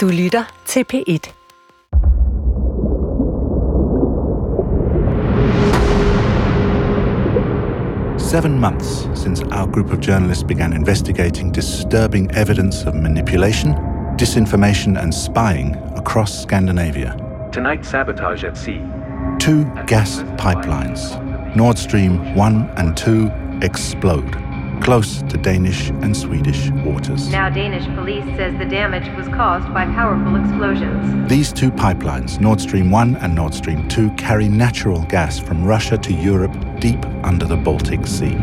Du lytter til P1. Seven months since our group of journalists began investigating disturbing evidence of manipulation, disinformation, and spying across Scandinavia. Tonight, sabotage at sea. Two gas pipelines, Nord Stream 1 and 2, explode close to Danish and Swedish waters. Now, Danish police says the damage was caused by powerful explosions. These two pipelines, Nord Stream 1 and Nord Stream 2, carry natural gas from Russia to Europe deep under the Baltic Sea.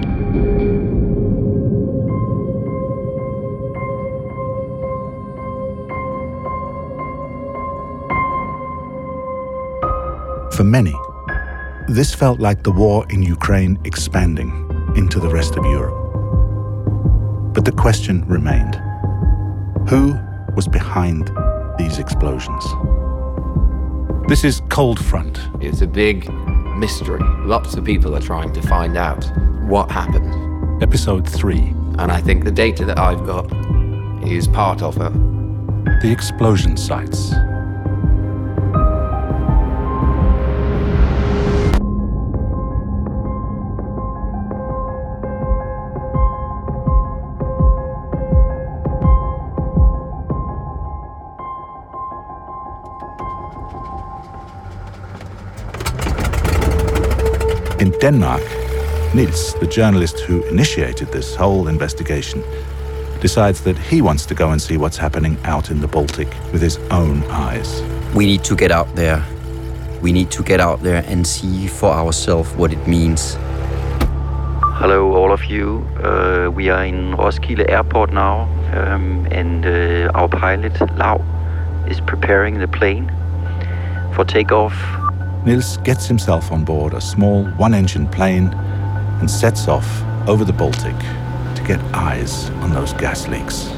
For many, this felt like the war in Ukraine expanding into the rest of Europe. But the question remained who was behind these explosions? This is Cold Front. It's a big mystery. Lots of people are trying to find out what happened. Episode 3 And I think the data that I've got is part of it. The Explosion Sites. Denmark, Nils, the journalist who initiated this whole investigation, decides that he wants to go and see what's happening out in the Baltic with his own eyes. We need to get out there. We need to get out there and see for ourselves what it means. Hello, all of you. Uh, we are in Roskilde Airport now, um, and uh, our pilot, Lau, is preparing the plane for takeoff. Nils gets himself on board a small one engine plane and sets off over the Baltic to get eyes on those gas leaks.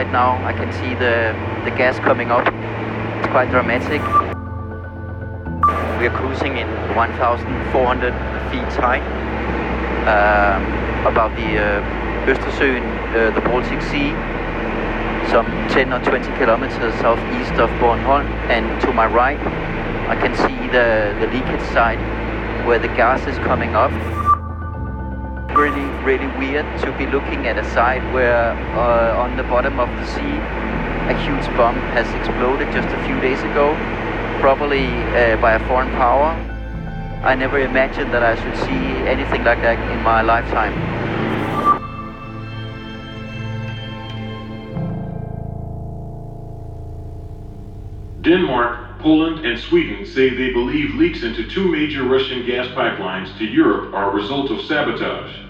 Side now. I can see the, the gas coming up. It's quite dramatic. We are cruising in 1,400 feet high um, above the uh, Østersøen, uh, the Baltic Sea, some 10 or 20 kilometers southeast of Bornholm. And to my right, I can see the, the leakage site where the gas is coming up really, really weird to be looking at a site where uh, on the bottom of the sea a huge bomb has exploded just a few days ago, probably uh, by a foreign power. I never imagined that I should see anything like that in my lifetime. Denmark, Poland, and Sweden say they believe leaks into two major Russian gas pipelines to Europe are a result of sabotage.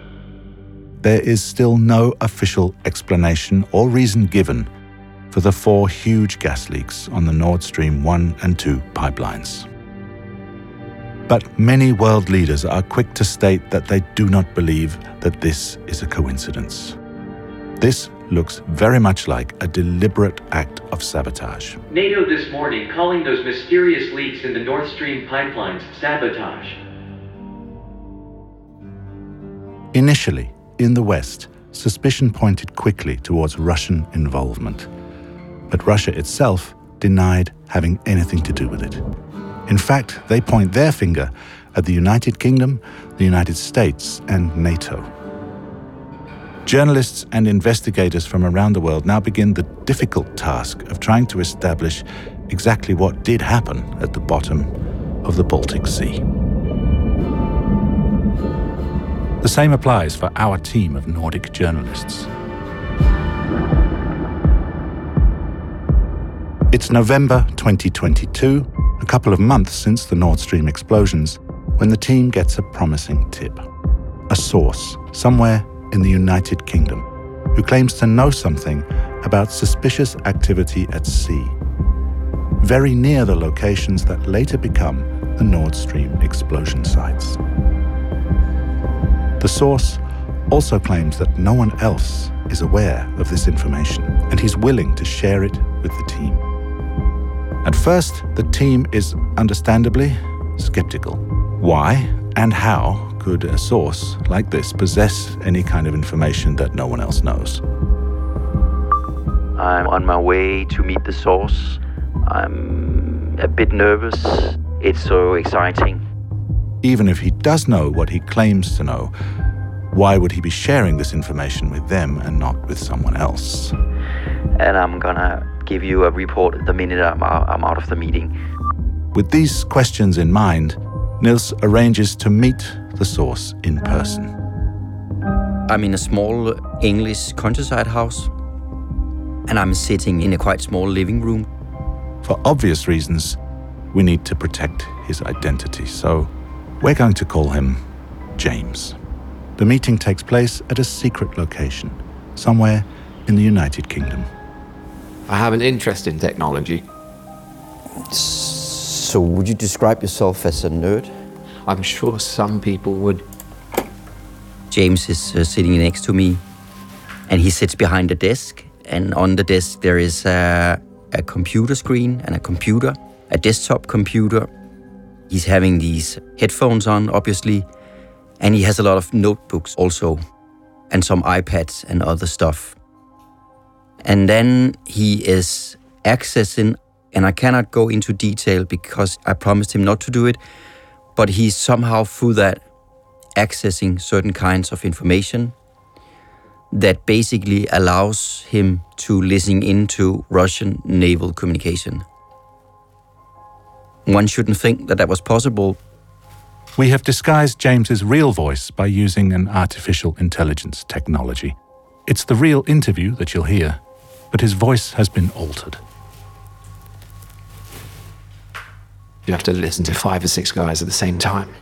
There is still no official explanation or reason given for the four huge gas leaks on the Nord Stream 1 and 2 pipelines. But many world leaders are quick to state that they do not believe that this is a coincidence. This looks very much like a deliberate act of sabotage. NATO this morning calling those mysterious leaks in the Nord Stream pipelines sabotage. Initially, in the West, suspicion pointed quickly towards Russian involvement. But Russia itself denied having anything to do with it. In fact, they point their finger at the United Kingdom, the United States, and NATO. Journalists and investigators from around the world now begin the difficult task of trying to establish exactly what did happen at the bottom of the Baltic Sea. The same applies for our team of Nordic journalists. It's November 2022, a couple of months since the Nord Stream explosions, when the team gets a promising tip. A source, somewhere in the United Kingdom, who claims to know something about suspicious activity at sea. very near the locations that later become the Nord Stream explosion sites. The source also claims that no one else is aware of this information, and he's willing to share it with the team. At first, the team is understandably skeptical. Why and how could a source like this possess any kind of information that no one else knows? I'm on my way to meet the source. I'm a bit nervous. It's so exciting. Even if he does know what he claims to know, why would he be sharing this information with them and not with someone else? And I'm gonna give you a report the minute I'm out, I'm out of the meeting. With these questions in mind, Nils arranges to meet the source in person. I'm in a small English countryside house, and I'm sitting in a quite small living room. For obvious reasons, we need to protect his identity, so we're going to call him James. The meeting takes place at a secret location, somewhere in the United Kingdom. I have an interest in technology. So, would you describe yourself as a nerd? I'm sure some people would. James is uh, sitting next to me, and he sits behind a desk. And on the desk, there is a, a computer screen and a computer, a desktop computer. He's having these headphones on, obviously, and he has a lot of notebooks also, and some iPads and other stuff. And then he is accessing, and I cannot go into detail because I promised him not to do it, but he's somehow through that accessing certain kinds of information that basically allows him to listen into Russian naval communication. One shouldn't think that that was possible. We have disguised James's real voice by using an artificial intelligence technology. It's the real interview that you'll hear, but his voice has been altered. You have to listen to five or six guys at the same time.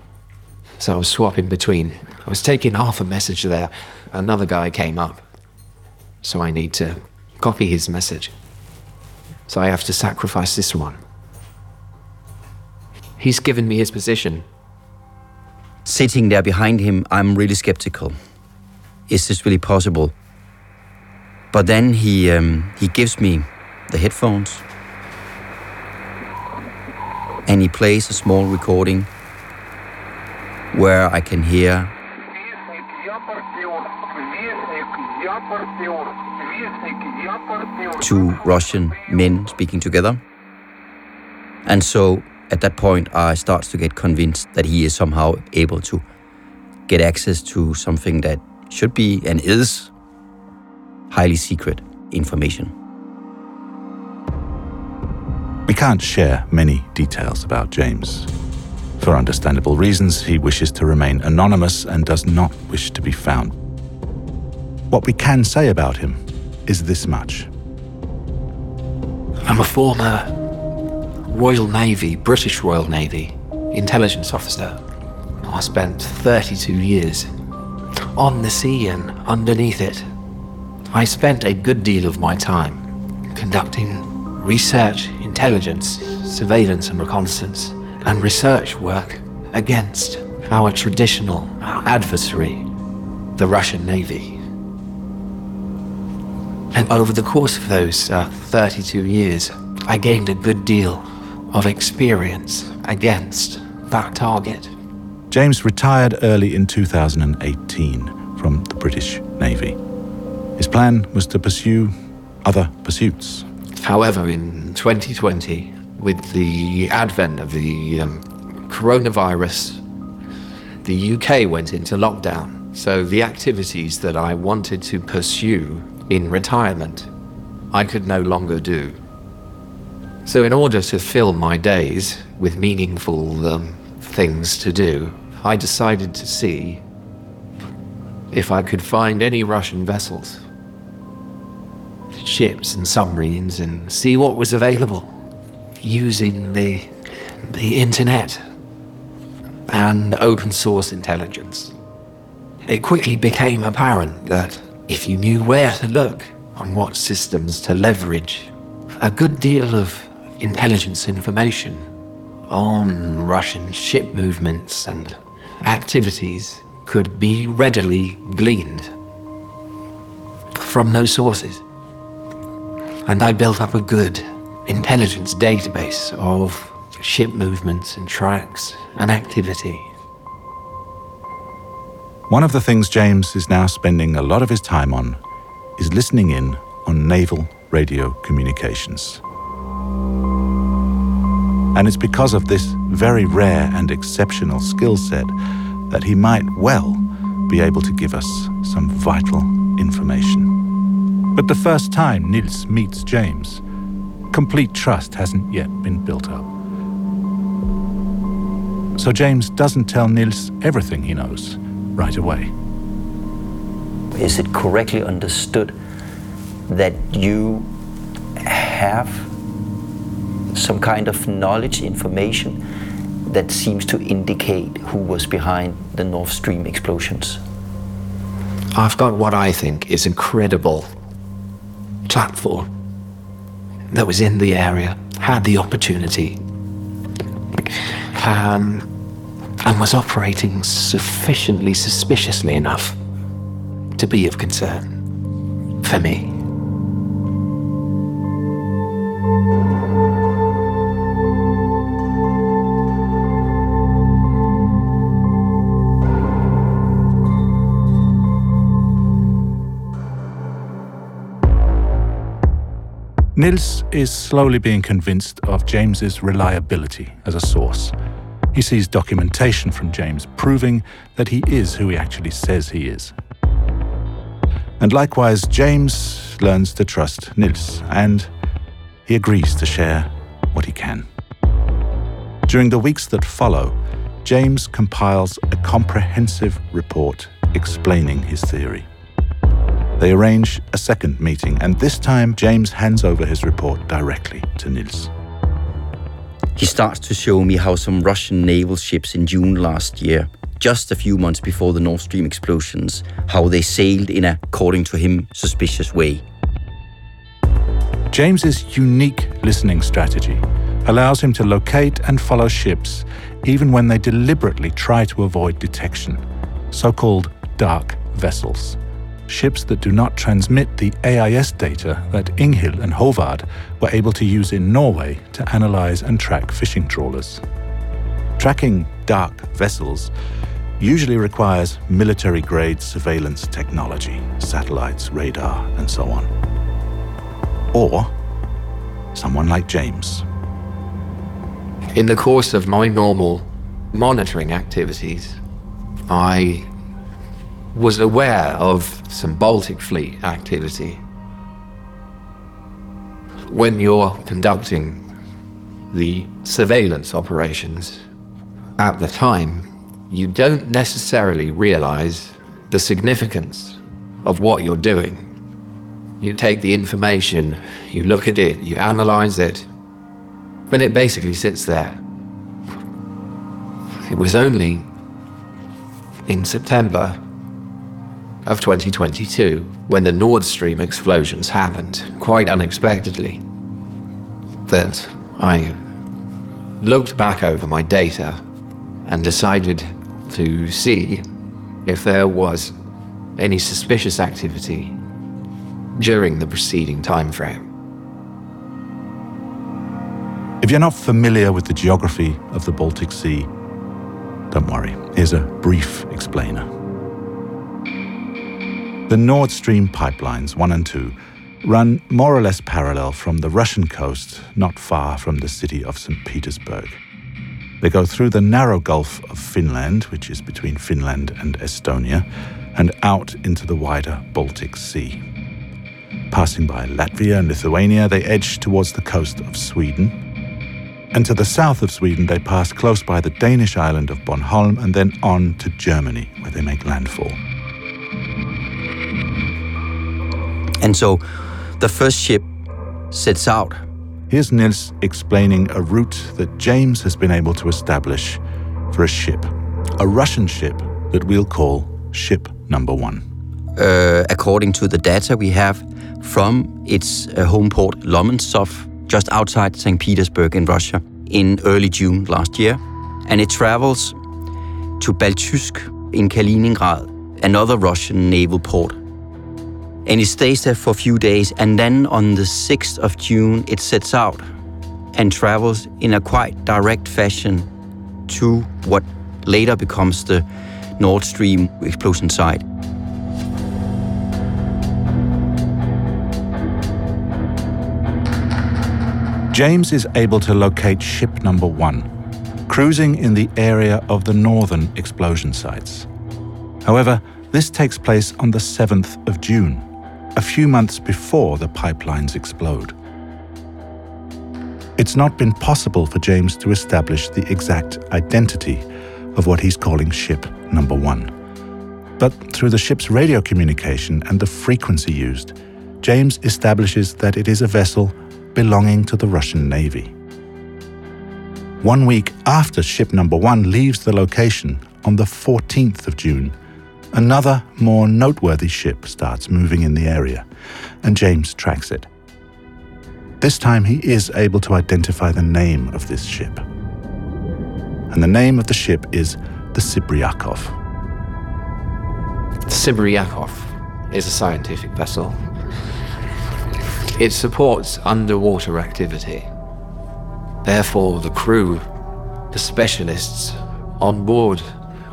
So I was swapping between. I was taking half a message there. Another guy came up. So I need to copy his message. So I have to sacrifice this one. He's given me his position. Sitting there behind him, I'm really skeptical. Is this really possible? But then he um, he gives me the headphones, and he plays a small recording where I can hear two Russian men speaking together. And so at that point, I start to get convinced that he is somehow able to get access to something that should be and is highly secret information. We can't share many details about James. For understandable reasons, he wishes to remain anonymous and does not wish to be found. What we can say about him is this much. I'm a former Royal Navy, British Royal Navy, intelligence officer. I spent 32 years on the sea and underneath it. I spent a good deal of my time conducting research, intelligence, surveillance and reconnaissance, and research work against our traditional adversary, the Russian Navy. And over the course of those uh, 32 years, I gained a good deal of experience against that target. James retired early in 2018 from the British Navy. His plan was to pursue other pursuits. However, in 2020, with the advent of the um, coronavirus, the UK went into lockdown. So the activities that I wanted to pursue in retirement, I could no longer do. So, in order to fill my days with meaningful um, things to do, I decided to see if I could find any Russian vessels, ships and submarines, and see what was available using the, the internet and open source intelligence. It quickly became apparent that if you knew where to look, on what systems to leverage, a good deal of intelligence information on Russian ship movements and activities could be readily gleaned from those sources. And I built up a good intelligence database of ship movements and tracks and activity. One of the things James is now spending a lot of his time on is listening in on naval radio communications. And it's because of this very rare and exceptional skill set that he might well be able to give us some vital information. But the first time Nils meets James, complete trust hasn't yet been built up. So James doesn't tell Nils everything he knows right away. Is it correctly understood that you have some kind of knowledge, information that seems to indicate who was behind the Nord Stream explosions? I've got what I think is incredible platform that was in the area, had the opportunity, um, and was operating sufficiently suspiciously enough to be of concern for me. Nils is slowly being convinced of James's reliability as a source. He sees documentation from James proving that he is who he actually says he is. And likewise, James learns to trust Nils and he agrees to share what he can. During the weeks that follow, James compiles a comprehensive report explaining his theory. They arrange a second meeting, and this time James hands over his report directly to Nils. He starts to show me how some Russian naval ships in June last year, just a few months before the Nord Stream explosions, how they sailed in a, according to him, suspicious way. James's unique listening strategy allows him to locate and follow ships even when they deliberately try to avoid detection, so-called dark vessels ships that do not transmit the AIS data that Inghild and Hovard were able to use in Norway to analyze and track fishing trawlers. Tracking dark vessels usually requires military grade surveillance technology, satellites, radar, and so on. Or someone like James. In the course of my normal monitoring activities, I was aware of some Baltic Fleet activity. When you're conducting the surveillance operations at the time, you don't necessarily realize the significance of what you're doing. You take the information, you look at it, you analyze it, but it basically sits there. It was only in September of 2022 when the Nord Stream explosions happened, quite unexpectedly, that I looked back over my data and decided to see if there was any suspicious activity during the preceding time frame. If you're not familiar with the geography of the Baltic Sea, don't worry, here's a brief explainer. The Nord Stream pipelines 1 and 2 run more or less parallel from the Russian coast, not far from the city of St. Petersburg. They go through the narrow Gulf of Finland, which is between Finland and Estonia, and out into the wider Baltic Sea. Passing by Latvia and Lithuania, they edge towards the coast of Sweden. And to the south of Sweden, they pass close by the Danish island of Bornholm and then on to Germany, where they make landfall. And so the first ship sets out. Here's Nils explaining a route that James has been able to establish for a ship, a Russian ship that we'll call Ship Number One. Uh, according to the data we have from its uh, home port Lomonosov, just outside St. Petersburg in Russia in early June last year. And it travels to Baltijsk in Kaliningrad, another Russian naval port. And it stays there for a few days, and then on the 6th of June, it sets out and travels in a quite direct fashion to what later becomes the Nord Stream explosion site. James is able to locate ship number one, cruising in the area of the northern explosion sites. However, this takes place on the 7th of June, a few months before the pipelines explode. It's not been possible for James to establish the exact identity of what he's calling ship number one. But through the ship's radio communication and the frequency used, James establishes that it is a vessel belonging to the Russian Navy. One week after ship number one leaves the location, on the 14th of June, another more noteworthy ship starts moving in the area, and James tracks it. This time he is able to identify the name of this ship. And the name of the ship is the Sibriakov. The Sibriakov is a scientific vessel. It supports underwater activity. Therefore, the crew, the specialists on board,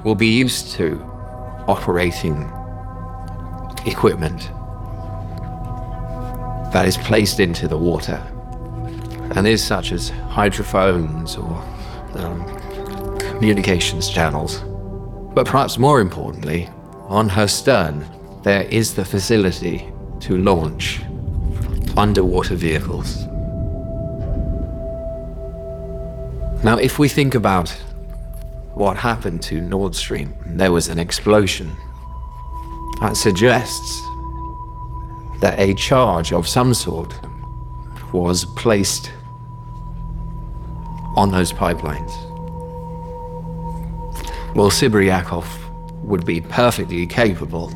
will be used to operating equipment that is placed into the water and is such as hydrophones or um, communications channels. But perhaps more importantly, on her stern, there is the facility to launch underwater vehicles. Now, if we think about what happened to Nord Stream, there was an explosion. That suggests that a charge of some sort was placed on those pipelines. Well, Sibriakov would be perfectly capable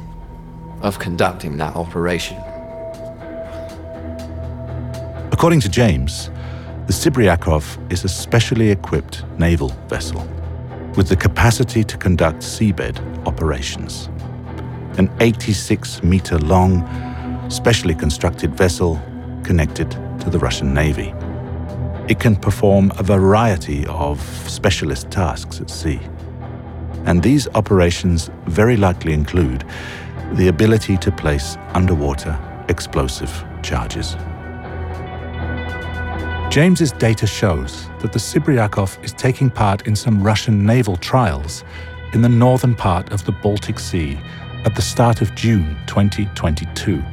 of conducting that operation. According to James, the Sibriakov is a specially equipped naval vessel with the capacity to conduct seabed operations. An 86 meter long, specially constructed vessel connected to the Russian Navy. It can perform a variety of specialist tasks at sea. And these operations very likely include the ability to place underwater explosive charges. James's data shows that the Sibriakov is taking part in some Russian naval trials in the northern part of the Baltic Sea at the start of June 2022.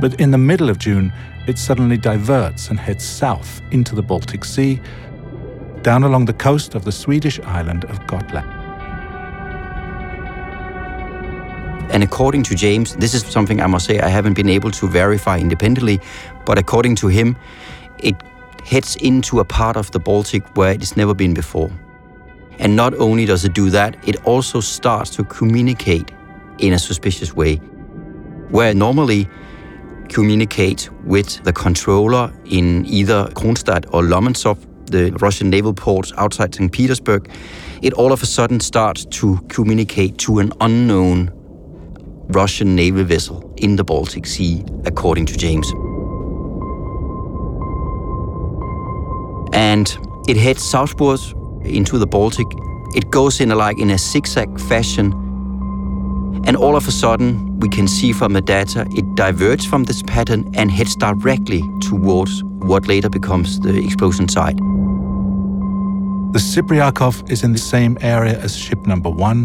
But in the middle of June, it suddenly diverts and heads south into the Baltic Sea, down along the coast of the Swedish island of Gotland. And according to James, this is something I must say I haven't been able to verify independently, but according to him, it heads into a part of the Baltic where it has never been before. And not only does it do that, it also starts to communicate in a suspicious way. Where normally communicate with the controller in either Kronstadt or Lomonosov, the Russian naval ports outside St. Petersburg, it all of a sudden starts to communicate to an unknown Russian naval vessel in the Baltic Sea, according to James. And it heads southwards into the Baltic. It goes in a, like in a zigzag fashion, and all of a sudden we can see from the data it diverges from this pattern and heads directly towards what later becomes the explosion site. The Sibriakov is in the same area as ship number one,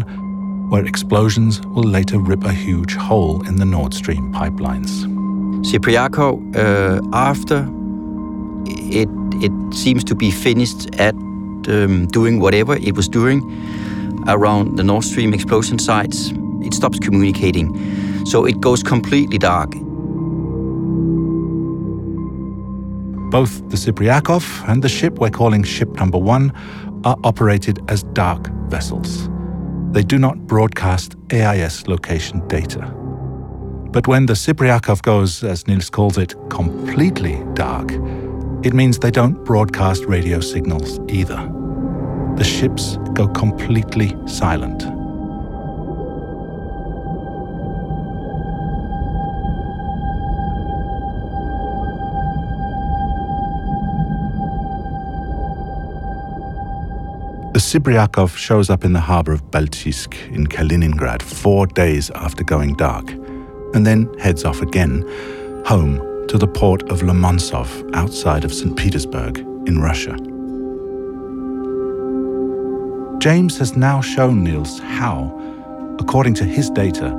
where explosions will later rip a huge hole in the Nord Stream pipelines. Sibriakov, uh, after it it seems to be finished at um, doing whatever it was doing around the Nord Stream explosion sites. It stops communicating, so it goes completely dark. Both the Sibriakov and the ship we're calling ship number one are operated as dark vessels. They do not broadcast AIS location data. But when the Sibriakov goes, as Nils calls it, completely dark, It means they don't broadcast radio signals either. The ships go completely silent. The Sibriakov shows up in the harbor of Baltijsk in Kaliningrad four days after going dark, and then heads off again, home to the port of Lomonosov outside of St. Petersburg in Russia. James has now shown Niels how, according to his data,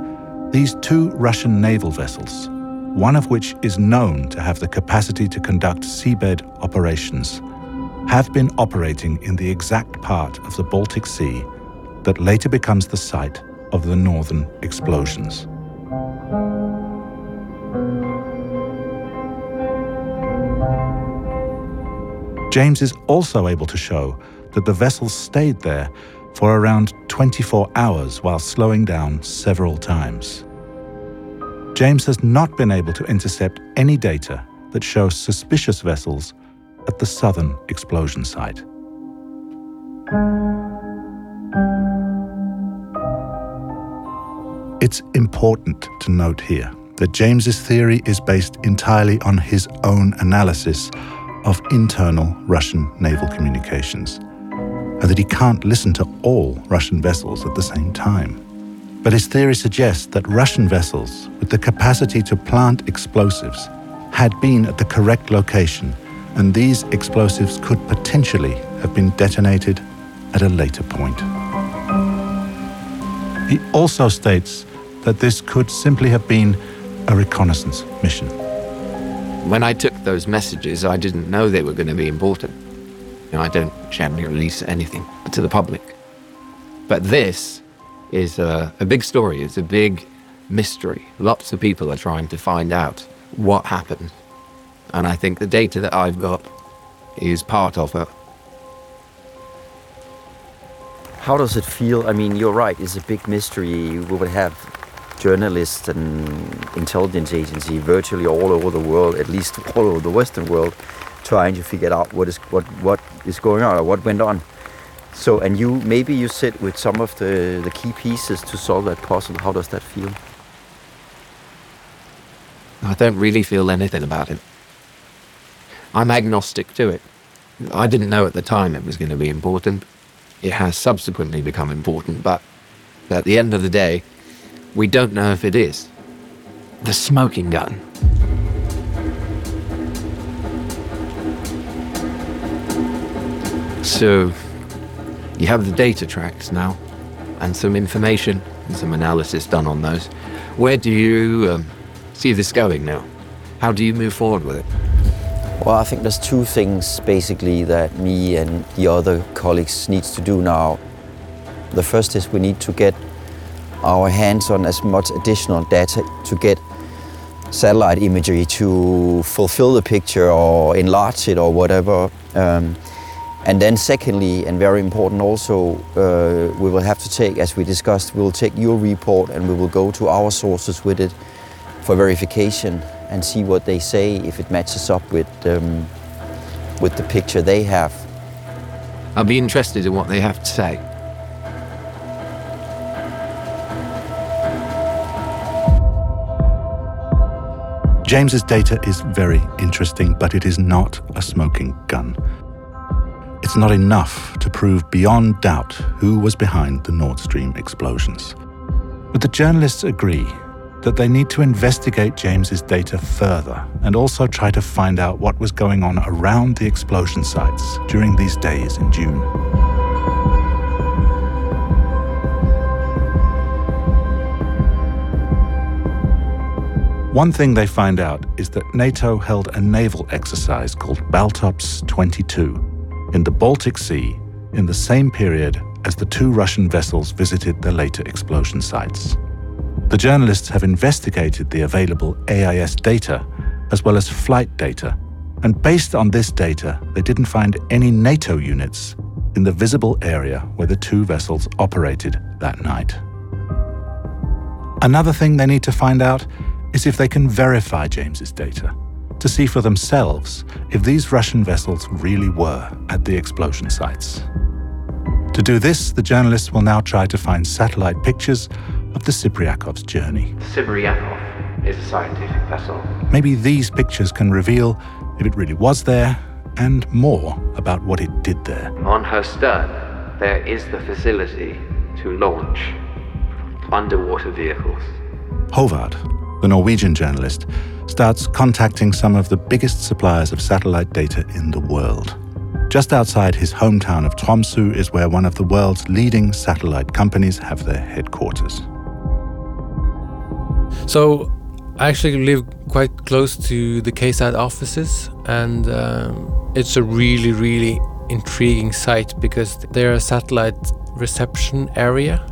these two Russian naval vessels, one of which is known to have the capacity to conduct seabed operations, have been operating in the exact part of the Baltic Sea that later becomes the site of the northern explosions. James is also able to show that the vessel stayed there for around 24 hours while slowing down several times. James has not been able to intercept any data that shows suspicious vessels at the southern explosion site. It's important to note here that James's theory is based entirely on his own analysis of internal Russian naval communications, and that he can't listen to all Russian vessels at the same time. But his theory suggests that Russian vessels with the capacity to plant explosives had been at the correct location and these explosives could potentially have been detonated at a later point. He also states that this could simply have been a reconnaissance mission. When I took those messages, I didn't know they were going to be important. You know, I don't generally release anything to the public. But this is a, a big story, it's a big mystery. Lots of people are trying to find out what happened and I think the data that I've got is part of it. How does it feel? I mean, you're right, it's a big mystery. We would have journalists and intelligence agency virtually all over the world, at least all over the Western world, trying to figure out what is what what is going on or what went on. So, and you maybe you sit with some of the the key pieces to solve that puzzle. How does that feel? I don't really feel anything about it. I'm agnostic to it. I didn't know at the time it was going to be important. It has subsequently become important, but at the end of the day, we don't know if it is. The smoking gun. So, you have the data tracks now, and some information and some analysis done on those. Where do you um, see this going now? How do you move forward with it? Well, I think there's two things basically that me and the other colleagues needs to do now. The first is we need to get our hands on as much additional data to get satellite imagery to fulfill the picture or enlarge it or whatever. Um, and then secondly, and very important also, uh, we will have to take, as we discussed, we will take your report and we will go to our sources with it for verification and see what they say if it matches up with um, with the picture they have. I'll be interested in what they have to say. James's data is very interesting, but it is not a smoking gun. It's not enough to prove beyond doubt who was behind the Nord Stream explosions. But the journalists agree that they need to investigate James's data further and also try to find out what was going on around the explosion sites during these days in June. One thing they find out is that NATO held a naval exercise called Baltops 22 in the Baltic Sea in the same period as the two Russian vessels visited the later explosion sites. The journalists have investigated the available AIS data as well as flight data, and based on this data, they didn't find any NATO units in the visible area where the two vessels operated that night. Another thing they need to find out is if they can verify James's data. to see for themselves if these Russian vessels really were at the explosion sites. To do this, the journalists will now try to find satellite pictures of the Sibriakov's journey. Sibriakov is a scientific vessel. Maybe these pictures can reveal if it really was there and more about what it did there. On her stern, there is the facility to launch underwater vehicles. Hovard, the Norwegian journalist, starts contacting some of the biggest suppliers of satellite data in the world. Just outside his hometown of Tromsø is where one of the world's leading satellite companies have their headquarters. So, I actually live quite close to the KSAT offices, and um, it's a really, really intriguing site because they're a satellite reception area.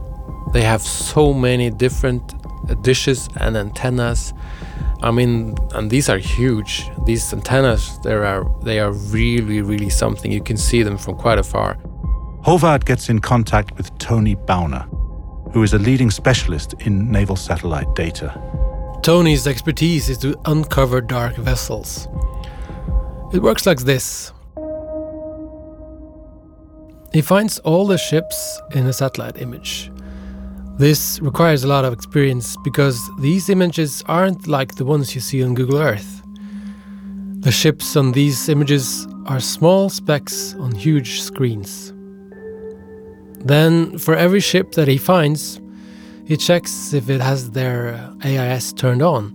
They have so many different dishes and antennas. I mean, and these are huge. These antennas, they are they are really, really something. You can see them from quite afar. Hovard gets in contact with Tony Bauner, who is a leading specialist in naval satellite data. Tony's expertise is to uncover dark vessels. It works like this. He finds all the ships in a satellite image. This requires a lot of experience because these images aren't like the ones you see on Google Earth. The ships on these images are small specks on huge screens. Then, for every ship that he finds, he checks if it has their AIS turned on,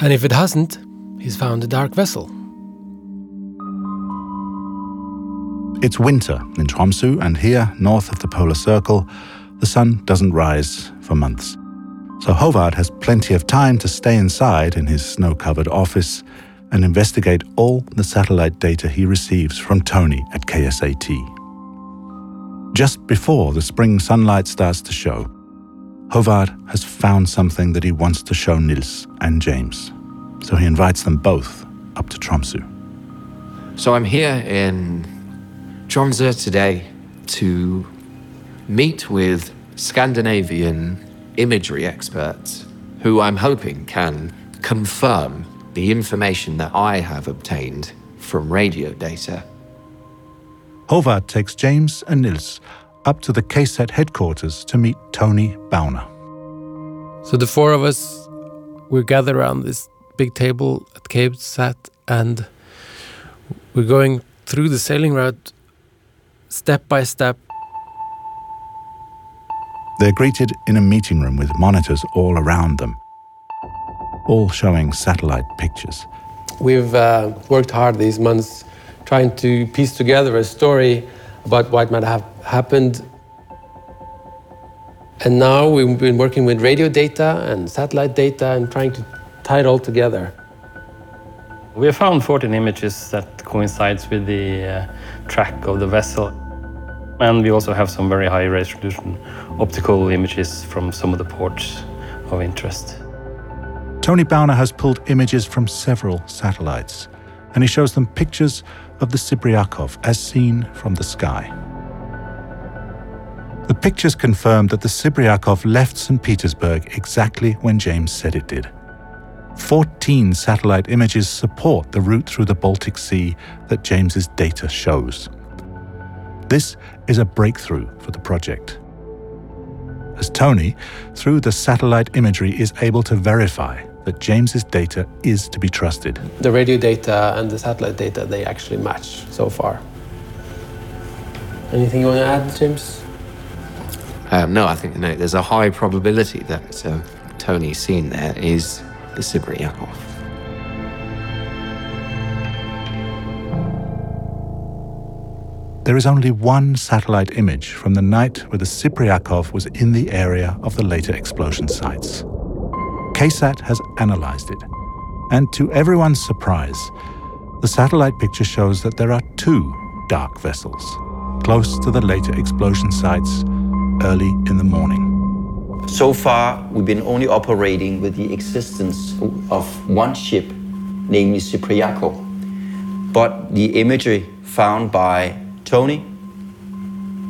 and if it hasn't, he's found a dark vessel. It's winter in Tromsø, and here, north of the polar circle, the sun doesn't rise for months. So Hovard has plenty of time to stay inside in his snow covered office and investigate all the satellite data he receives from Tony at KSAT. Just before the spring sunlight starts to show, Hovard has found something that he wants to show Nils and James. So he invites them both up to Tromsø. So I'm here in Tromsø today to meet with Scandinavian imagery experts who I'm hoping can confirm the information that I have obtained from radio data. Hovard takes James and Nils up to the KSAT headquarters to meet Tony Bauner. So the four of us, we gather around this big table at KSAT and we're going through the sailing route step by step. They're greeted in a meeting room with monitors all around them, all showing satellite pictures. We've uh, worked hard these months trying to piece together a story about what might have happened. And now we've been working with radio data and satellite data and trying to tie it all together. We have found 14 images that coincides with the uh, track of the vessel. And we also have some very high resolution optical images from some of the ports of interest. Tony Bauner has pulled images from several satellites, and he shows them pictures of the Sibriakov as seen from the sky. The pictures confirm that the Sibriakov left St. Petersburg exactly when James said it did. 14 satellite images support the route through the Baltic Sea that James's data shows. This is a breakthrough for the project. As Tony, through the satellite imagery, is able to verify that James's data is to be trusted. The radio data and the satellite data, they actually match so far. Anything you want to add, James? Um, no, I think no, there's a high probability that uh, Tony's seen there is the Sibriakov. There is only one satellite image from the night where the Sibriakov was in the area of the later explosion sites. KSAT has analyzed it, and to everyone's surprise, the satellite picture shows that there are two dark vessels close to the later explosion sites early in the morning. So far, we've been only operating with the existence of one ship, namely Sibriakov. But the imagery found by Tony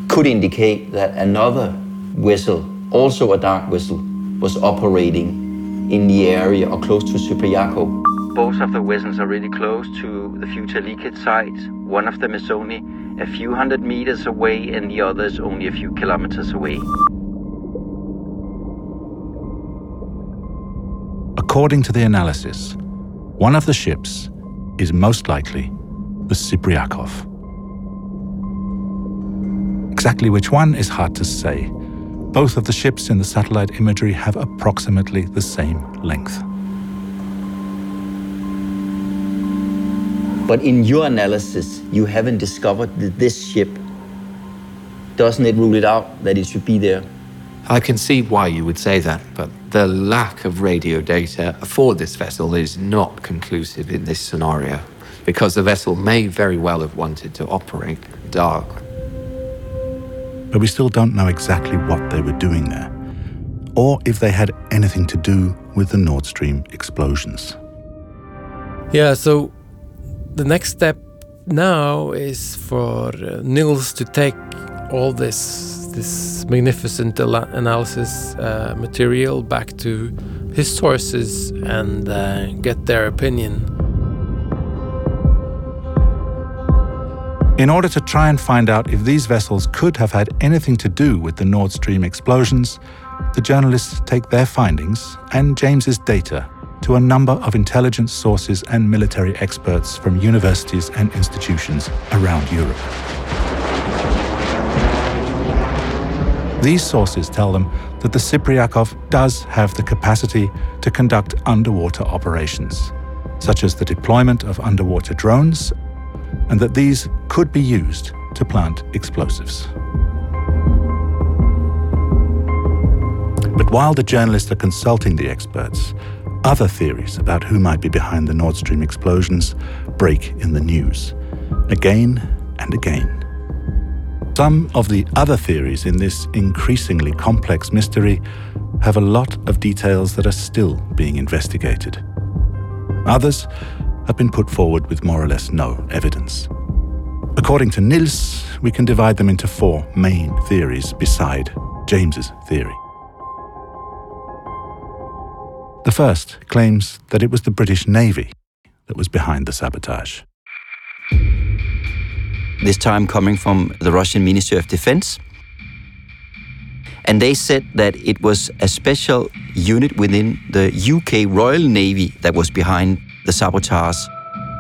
could indicate that another vessel, also a dark vessel, was operating in the area or close to Sibriakov. both of the vessels are really close to the future leakage site. One of them is only a few hundred meters away, and the other is only a few kilometers away. According to the analysis, one of the ships is most likely the Sibriakov. Exactly which one is hard to say. Both of the ships in the satellite imagery have approximately the same length. But in your analysis, you haven't discovered that this ship. Doesn't it rule it out that it should be there? I can see why you would say that, but the lack of radio data for this vessel is not conclusive in this scenario, because the vessel may very well have wanted to operate dark. But we still don't know exactly what they were doing there, or if they had anything to do with the Nord Stream explosions. Yeah, so the next step now is for uh, Niels to take all this this magnificent analysis uh, material back to his sources and uh, get their opinion. In order to try and find out if these vessels could have had anything to do with the Nord Stream explosions, the journalists take their findings and James's data to a number of intelligence sources and military experts from universities and institutions around Europe. These sources tell them that the Sibriakov does have the capacity to conduct underwater operations, such as the deployment of underwater drones, and that these could be used to plant explosives. But while the journalists are consulting the experts, other theories about who might be behind the Nord Stream explosions break in the news, again and again. Some of the other theories in this increasingly complex mystery have a lot of details that are still being investigated. Others have been put forward with more or less no evidence. According to Niels, we can divide them into four main theories beside James's theory. The first claims that it was the British Navy that was behind the sabotage this time coming from the Russian Ministry of Defense. And they said that it was a special unit within the UK Royal Navy that was behind the sabotage.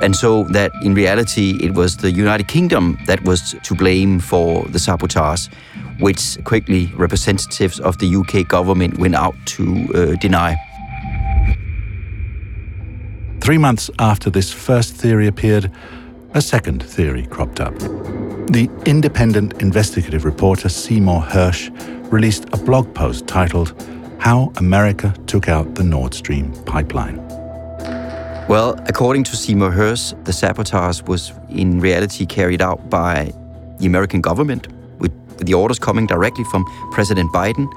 And so that in reality, it was the United Kingdom that was to blame for the sabotage, which quickly representatives of the UK government went out to uh, deny. Three months after this first theory appeared, a second theory cropped up. The independent investigative reporter Seymour Hersh released a blog post titled How America Took Out the Nord Stream Pipeline. Well, according to Seymour Hersh, the sabotage was in reality carried out by the American government, with the orders coming directly from President Biden,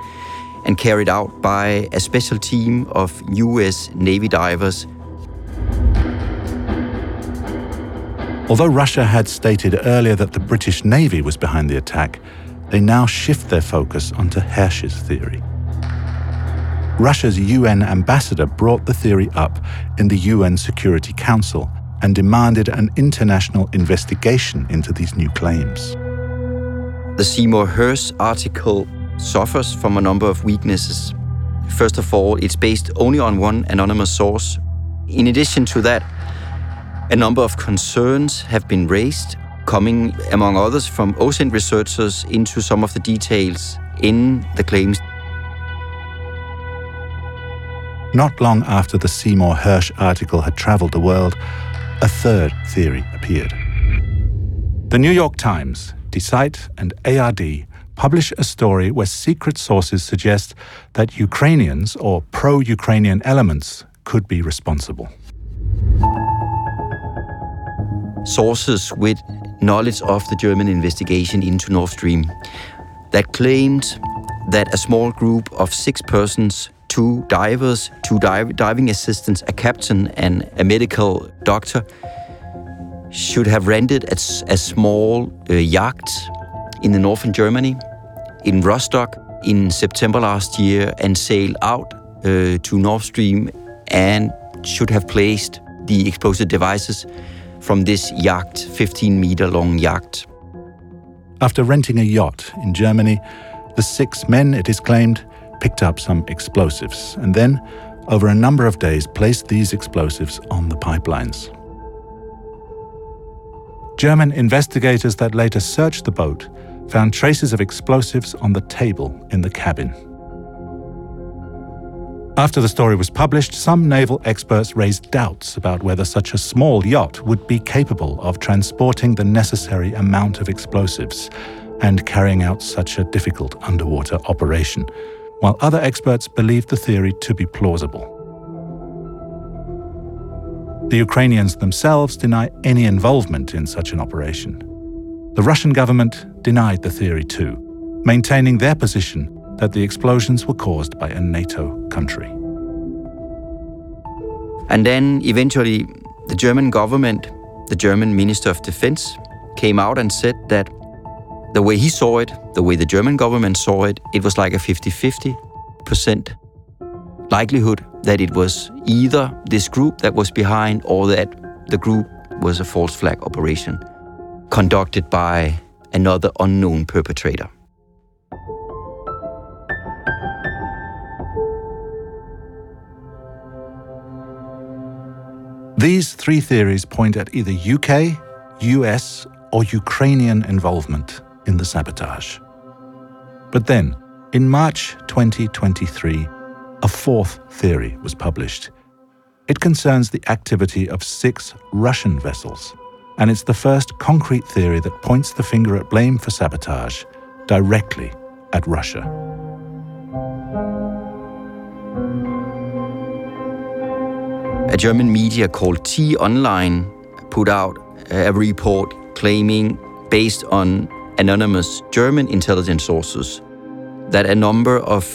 and carried out by a special team of US Navy divers Although Russia had stated earlier that the British Navy was behind the attack, they now shift their focus onto Hersh's theory. Russia's UN ambassador brought the theory up in the UN Security Council and demanded an international investigation into these new claims. The Seymour Hersh article suffers from a number of weaknesses. First of all, it's based only on one anonymous source. In addition to that, a number of concerns have been raised, coming, among others, from ocean researchers into some of the details in the claims. Not long after the Seymour Hersh article had traveled the world, a third theory appeared. The New York Times, Zeit, and ARD publish a story where secret sources suggest that Ukrainians or pro Ukrainian elements could be responsible sources with knowledge of the German investigation into Nord Stream that claimed that a small group of six persons two divers, two dive, diving assistants, a captain, and a medical doctor should have rented a, a small uh, yacht in the northern Germany, in Rostock, in September last year, and sailed out uh, to Nord Stream and should have placed the explosive devices from this yacht, 15 meter long yacht. After renting a yacht in Germany, the six men, it is claimed, picked up some explosives and then, over a number of days, placed these explosives on the pipelines. German investigators that later searched the boat found traces of explosives on the table in the cabin. After the story was published, some naval experts raised doubts about whether such a small yacht would be capable of transporting the necessary amount of explosives and carrying out such a difficult underwater operation, while other experts believed the theory to be plausible. The Ukrainians themselves deny any involvement in such an operation. The Russian government denied the theory too, maintaining their position that the explosions were caused by a NATO country. And then eventually, the German government, the German Minister of Defense, came out and said that the way he saw it, the way the German government saw it, it was like a 50 50% likelihood that it was either this group that was behind or that the group was a false flag operation conducted by another unknown perpetrator. These three theories point at either UK, US, or Ukrainian involvement in the sabotage. But then, in March 2023, a fourth theory was published. It concerns the activity of six Russian vessels, and it's the first concrete theory that points the finger at blame for sabotage directly at Russia. A German media called T Online put out a report claiming, based on anonymous German intelligence sources, that a number of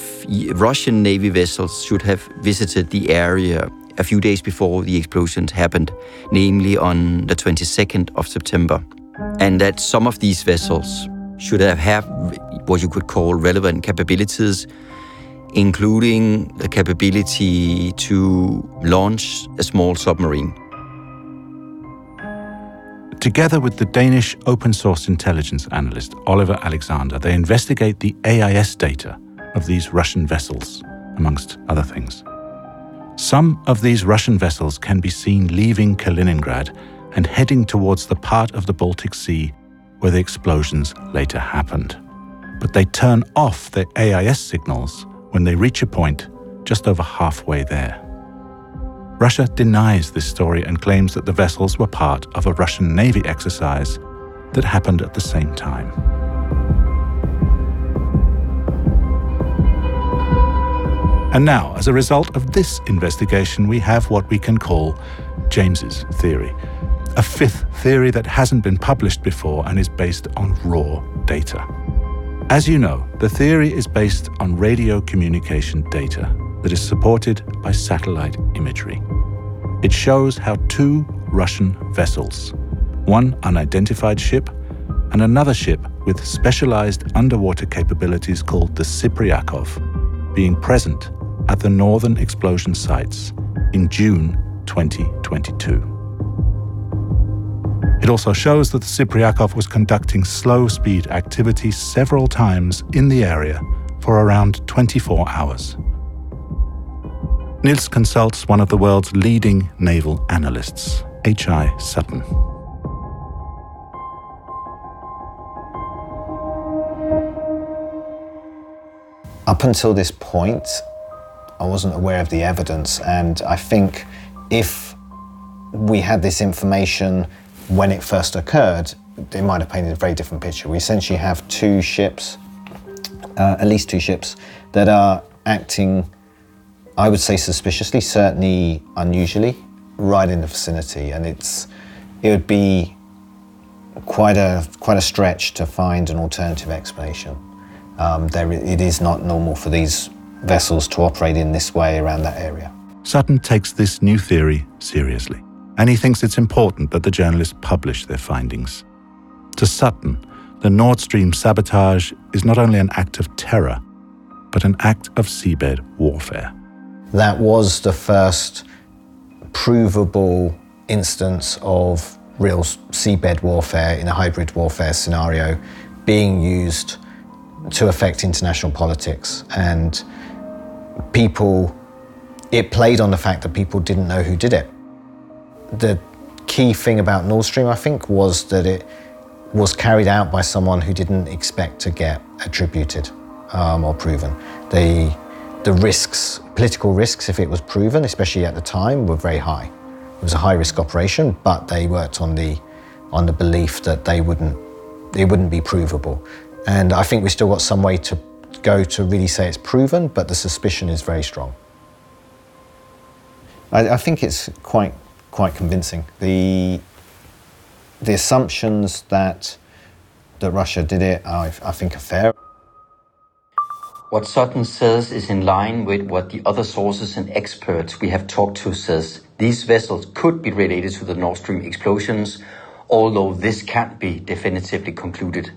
Russian Navy vessels should have visited the area a few days before the explosions happened, namely on the 22nd of September. And that some of these vessels should have had what you could call relevant capabilities, including the capability to launch a small submarine. Together with the Danish open source intelligence analyst Oliver Alexander, they investigate the AIS data of these Russian vessels, amongst other things. Some of these Russian vessels can be seen leaving Kaliningrad and heading towards the part of the Baltic Sea where the explosions later happened. But they turn off their AIS signals when they reach a point just over halfway there. Russia denies this story and claims that the vessels were part of a Russian Navy exercise that happened at the same time. And now, as a result of this investigation, we have what we can call James's theory, a fifth theory that hasn't been published before and is based on raw data. As you know, the theory is based on radio communication data that is supported by satellite imagery. It shows how two Russian vessels, one unidentified ship and another ship with specialized underwater capabilities called the Sibriakov, being present at the northern explosion sites in June 2022. It also shows that the Sibriakov was conducting slow speed activity several times in the area for around 24 hours. Niels consults one of the world's leading naval analysts, H.I. Sutton. Up until this point, I wasn't aware of the evidence, and I think if we had this information when it first occurred, it might have painted a very different picture. We essentially have two ships, uh, at least two ships, that are acting I would say suspiciously, certainly unusually, right in the vicinity, and it's it would be quite a quite a stretch to find an alternative explanation. Um, there, it is not normal for these vessels to operate in this way around that area. Sutton takes this new theory seriously, and he thinks it's important that the journalists publish their findings. To Sutton, the Nord Stream sabotage is not only an act of terror, but an act of seabed warfare that was the first provable instance of real seabed warfare in a hybrid warfare scenario being used to affect international politics. And people, it played on the fact that people didn't know who did it. The key thing about Nord Stream, I think, was that it was carried out by someone who didn't expect to get attributed um, or proven. The, the risks, political risks, if it was proven, especially at the time, were very high. It was a high risk operation, but they worked on the, on the belief that they wouldn't, it wouldn't be provable. And I think we still got some way to go to really say it's proven, but the suspicion is very strong. I, I think it's quite quite convincing. The the assumptions that that Russia did it, I, I think, are fair. What Sutton says is in line with what the other sources and experts we have talked to says. These vessels could be related to the Nord Stream explosions, although this can't be definitively concluded.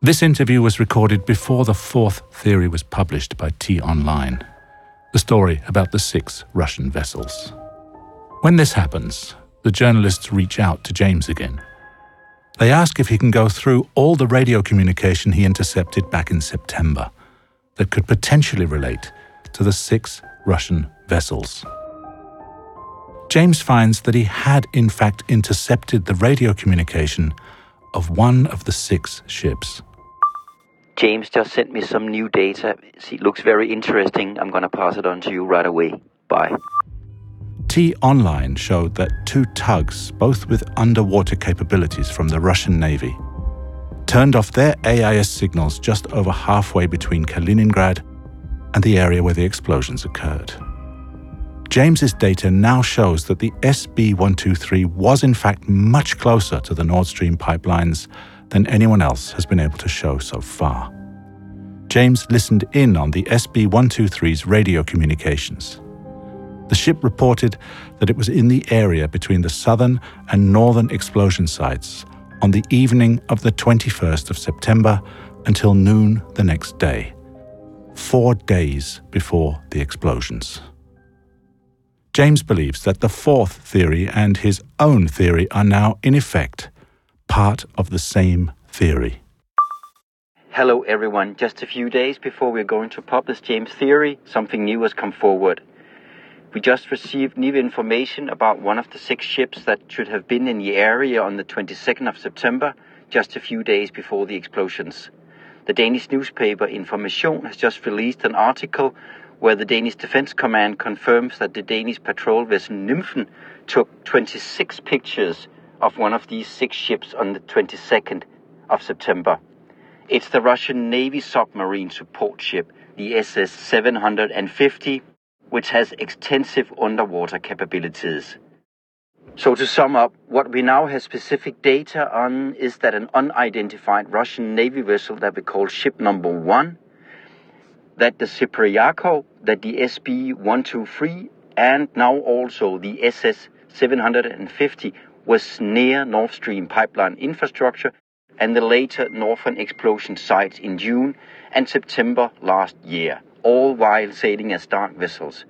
This interview was recorded before the fourth theory was published by T Online, the story about the six Russian vessels. When this happens, the journalists reach out to James again. They ask if he can go through all the radio communication he intercepted back in September that could potentially relate to the six Russian vessels. James finds that he had, in fact, intercepted the radio communication of one of the six ships. James just sent me some new data. It looks very interesting. I'm going to pass it on to you right away. Bye. T Online showed that two tugs, both with underwater capabilities from the Russian Navy, turned off their AIS signals just over halfway between Kaliningrad and the area where the explosions occurred. James's data now shows that the SB 123 was in fact much closer to the Nord Stream pipelines than anyone else has been able to show so far. James listened in on the SB 123's radio communications. The ship reported that it was in the area between the southern and northern explosion sites on the evening of the 21st of September until noon the next day, four days before the explosions. James believes that the fourth theory and his own theory are now, in effect, part of the same theory. Hello, everyone. Just a few days before we're going to publish James' theory, something new has come forward. We just received new information about one of the six ships that should have been in the area on the 22nd of September, just a few days before the explosions. The Danish newspaper Information has just released an article where the Danish Defense Command confirms that the Danish patrol vessel Nymfen took 26 pictures of one of these six ships on the 22nd of September. It's the Russian Navy submarine support ship, the SS 750, which has extensive underwater capabilities. So, to sum up, what we now have specific data on is that an unidentified Russian Navy vessel that we call ship number one, that the Sibriakov, that the SB 123, and now also the SS 750 was near Nord Stream pipeline infrastructure and the later Northern explosion sites in June and September last year, all while sailing as dark vessels.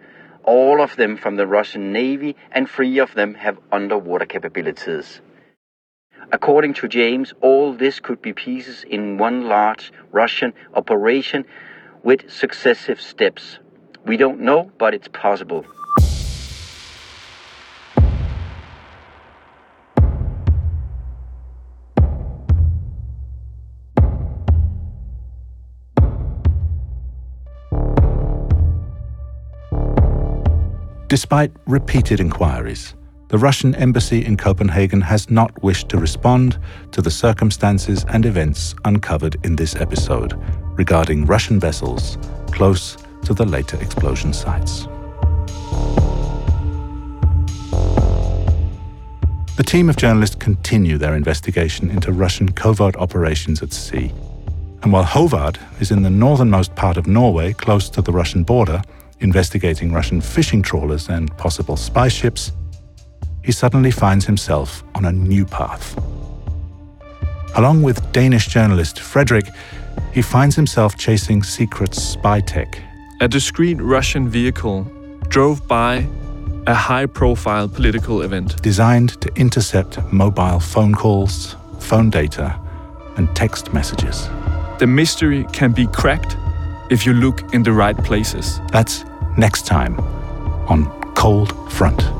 All of them from the Russian Navy, and three of them have underwater capabilities. According to James, all this could be pieces in one large Russian operation with successive steps. We don't know, but it's possible. Despite repeated inquiries, the Russian embassy in Copenhagen has not wished to respond to the circumstances and events uncovered in this episode regarding Russian vessels close to the later explosion sites. The team of journalists continue their investigation into Russian covert operations at sea. And while Hovard is in the northernmost part of Norway, close to the Russian border, investigating Russian fishing trawlers and possible spy ships, he suddenly finds himself on a new path. Along with Danish journalist Frederick, he finds himself chasing secret spy tech. A discreet Russian vehicle drove by a high profile political event. Designed to intercept mobile phone calls, phone data, and text messages. The mystery can be cracked if you look in the right places. That's next time on Cold Front.